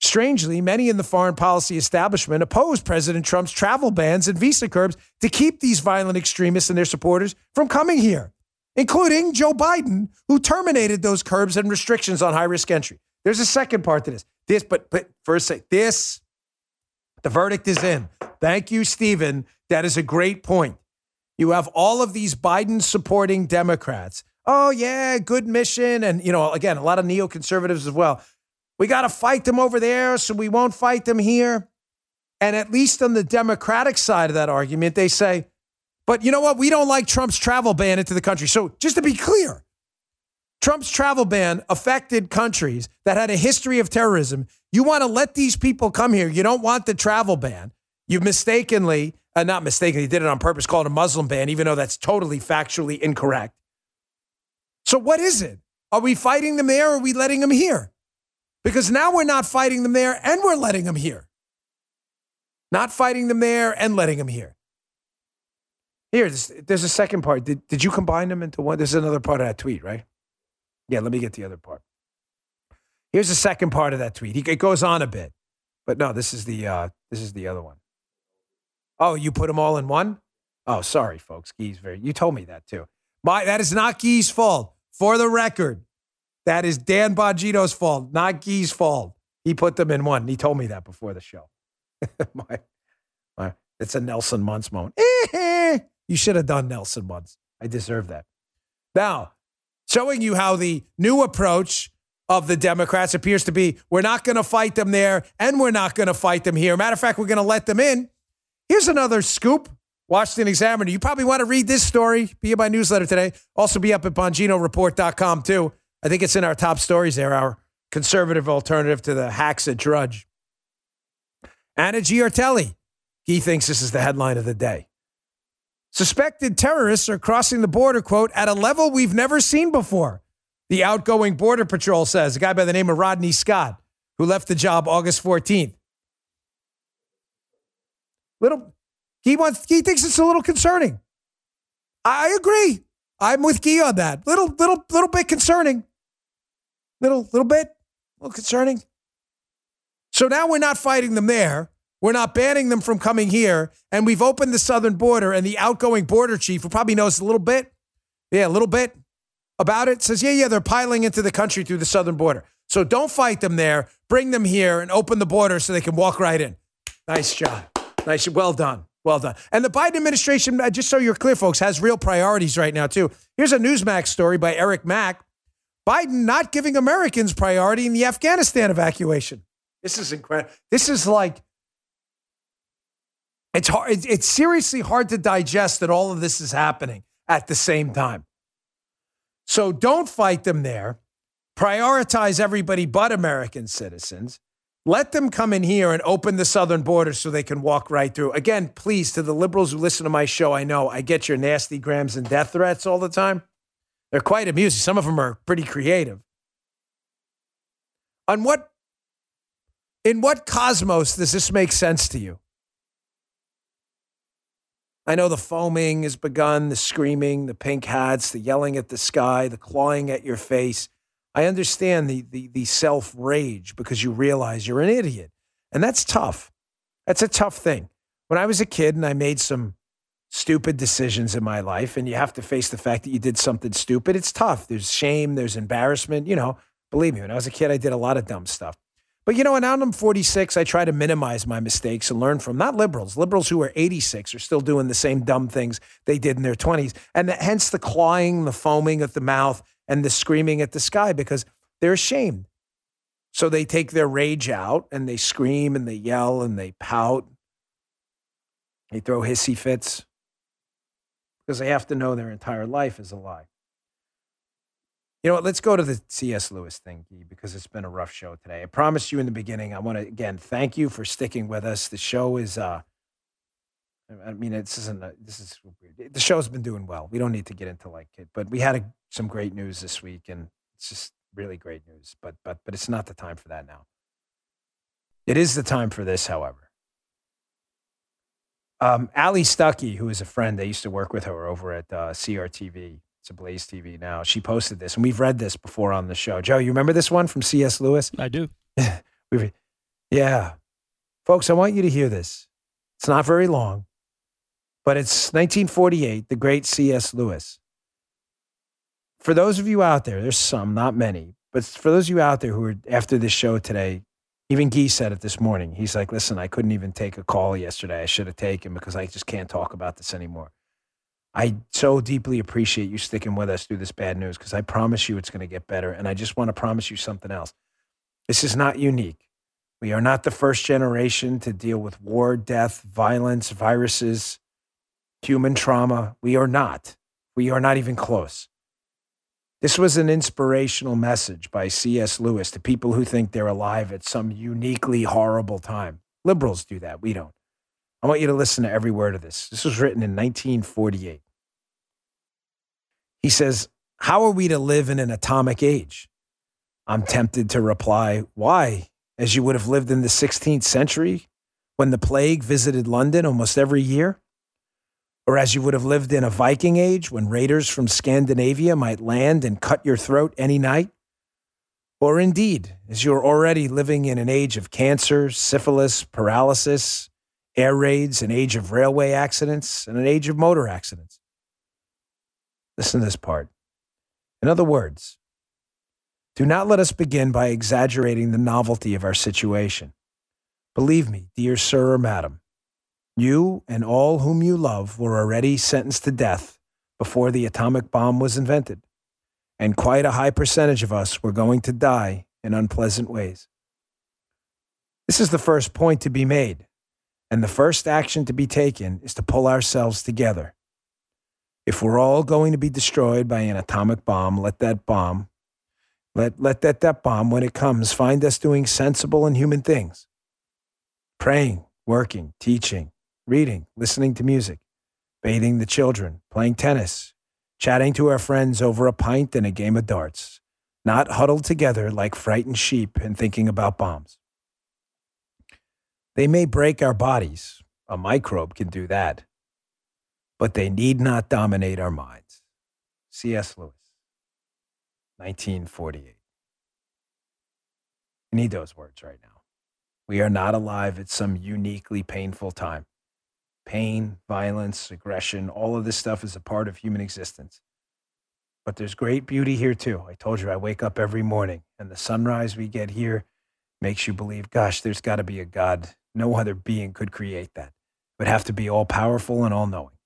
Strangely, many in the foreign policy establishment oppose President Trump's travel bans and visa curbs to keep these violent extremists and their supporters from coming here, including Joe Biden, who terminated those curbs and restrictions on high risk entry. There's a second part to this. This, but but first say this, the verdict is in. Thank you, Stephen. That is a great point. You have all of these Biden supporting Democrats. Oh, yeah, good mission. And, you know, again, a lot of neoconservatives as well we got to fight them over there, so we won't fight them here. And at least on the Democratic side of that argument, they say, but you know what? We don't like Trump's travel ban into the country. So just to be clear, Trump's travel ban affected countries that had a history of terrorism. You want to let these people come here. You don't want the travel ban. You mistakenly, uh, not mistakenly, did it on purpose, called a Muslim ban, even though that's totally factually incorrect. So what is it? Are we fighting them there or are we letting them here? because now we're not fighting them there and we're letting them here. Not fighting them there and letting them here. Here, there's, there's a second part. Did, did you combine them into one? There's another part of that tweet, right? Yeah, let me get the other part. Here's the second part of that tweet. He, it goes on a bit, but no, this is the uh, this is the other one. Oh, you put them all in one? Oh, sorry, folks. Gee's very. You told me that too. My that is not Gee's fault. For the record, that is Dan Bongino's fault, not Gee's fault. He put them in one. He told me that before the show. my, my, it's a Nelson Muntz moment. you should have done Nelson Muntz. I deserve that. Now, showing you how the new approach of the Democrats appears to be we're not going to fight them there and we're not going to fight them here. Matter of fact, we're going to let them in. Here's another scoop. Washington Examiner. You probably want to read this story. Be in my newsletter today. Also be up at BonginoReport.com too. I think it's in our top stories there, our conservative alternative to the hacks at Drudge. Anna Giaritelli. He thinks this is the headline of the day. Suspected terrorists are crossing the border, quote, at a level we've never seen before. The outgoing Border Patrol says, a guy by the name of Rodney Scott, who left the job August 14th. Little, he wants, he thinks it's a little concerning. I agree. I'm with Guy on that. Little, little, little bit concerning. Little, little bit, little concerning. So now we're not fighting them there. We're not banning them from coming here. And we've opened the southern border, and the outgoing border chief, who probably knows a little bit, yeah, a little bit about it, says, yeah, yeah, they're piling into the country through the southern border. So don't fight them there. Bring them here and open the border so they can walk right in. Nice job. Nice. Well done. Well done. And the Biden administration, uh, just so you're clear, folks, has real priorities right now, too. Here's a Newsmax story by Eric Mack. Biden not giving Americans priority in the Afghanistan evacuation. This is incredible. This is like it's hard. It's seriously hard to digest that all of this is happening at the same time. So don't fight them there. Prioritize everybody but American citizens. Let them come in here and open the southern border so they can walk right through. Again, please, to the liberals who listen to my show, I know I get your nasty grams and death threats all the time. They're quite amusing. Some of them are pretty creative. On what, in what cosmos does this make sense to you? I know the foaming has begun, the screaming, the pink hats, the yelling at the sky, the clawing at your face. I understand the, the, the self rage because you realize you're an idiot. And that's tough. That's a tough thing. When I was a kid and I made some stupid decisions in my life, and you have to face the fact that you did something stupid, it's tough. There's shame, there's embarrassment. You know, believe me, when I was a kid, I did a lot of dumb stuff. But you know, now I'm 46, I try to minimize my mistakes and learn from not liberals. Liberals who are 86 are still doing the same dumb things they did in their 20s. And the, hence the clawing, the foaming at the mouth, and the screaming at the sky because they're ashamed. So they take their rage out and they scream and they yell and they pout. They throw hissy fits because they have to know their entire life is a lie. You know what? Let's go to the C.S. Lewis thing, Guy, because it's been a rough show today. I promised you in the beginning. I want to again thank you for sticking with us. The show is, uh, I mean, this isn't. A, this is the show's been doing well. We don't need to get into like it, but we had a, some great news this week, and it's just really great news. But but but it's not the time for that now. It is the time for this, however. Um, Allie Stuckey, who is a friend, I used to work with her over at uh, CRTV a Blaze TV now. She posted this, and we've read this before on the show. Joe, you remember this one from C.S. Lewis? I do. yeah. Folks, I want you to hear this. It's not very long, but it's 1948, the great C.S. Lewis. For those of you out there, there's some, not many, but for those of you out there who are after this show today, even Guy said it this morning. He's like, listen, I couldn't even take a call yesterday. I should have taken because I just can't talk about this anymore. I so deeply appreciate you sticking with us through this bad news because I promise you it's going to get better. And I just want to promise you something else. This is not unique. We are not the first generation to deal with war, death, violence, viruses, human trauma. We are not. We are not even close. This was an inspirational message by C.S. Lewis to people who think they're alive at some uniquely horrible time. Liberals do that. We don't. I want you to listen to every word of this. This was written in 1948. He says, How are we to live in an atomic age? I'm tempted to reply, Why? As you would have lived in the 16th century when the plague visited London almost every year? Or as you would have lived in a Viking age when raiders from Scandinavia might land and cut your throat any night? Or indeed, as you're already living in an age of cancer, syphilis, paralysis, air raids, an age of railway accidents, and an age of motor accidents. Listen to this part. In other words, do not let us begin by exaggerating the novelty of our situation. Believe me, dear sir or madam, you and all whom you love were already sentenced to death before the atomic bomb was invented, and quite a high percentage of us were going to die in unpleasant ways. This is the first point to be made, and the first action to be taken is to pull ourselves together. If we're all going to be destroyed by an atomic bomb, let that bomb, let, let that, that bomb, when it comes, find us doing sensible and human things praying, working, teaching, reading, listening to music, bathing the children, playing tennis, chatting to our friends over a pint and a game of darts, not huddled together like frightened sheep and thinking about bombs. They may break our bodies, a microbe can do that, but they need not dominate our minds. C.S. Lewis, 1948. You need those words right now. We are not alive at some uniquely painful time. Pain, violence, aggression, all of this stuff is a part of human existence. But there's great beauty here too. I told you I wake up every morning and the sunrise we get here makes you believe, gosh, there's got to be a God. No other being could create that. It would have to be all powerful and all knowing.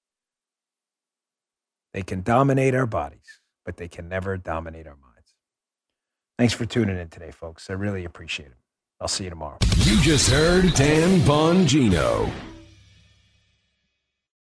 They can dominate our bodies, but they can never dominate our minds. Thanks for tuning in today, folks. I really appreciate it. I'll see you tomorrow. You just heard Dan Bongino.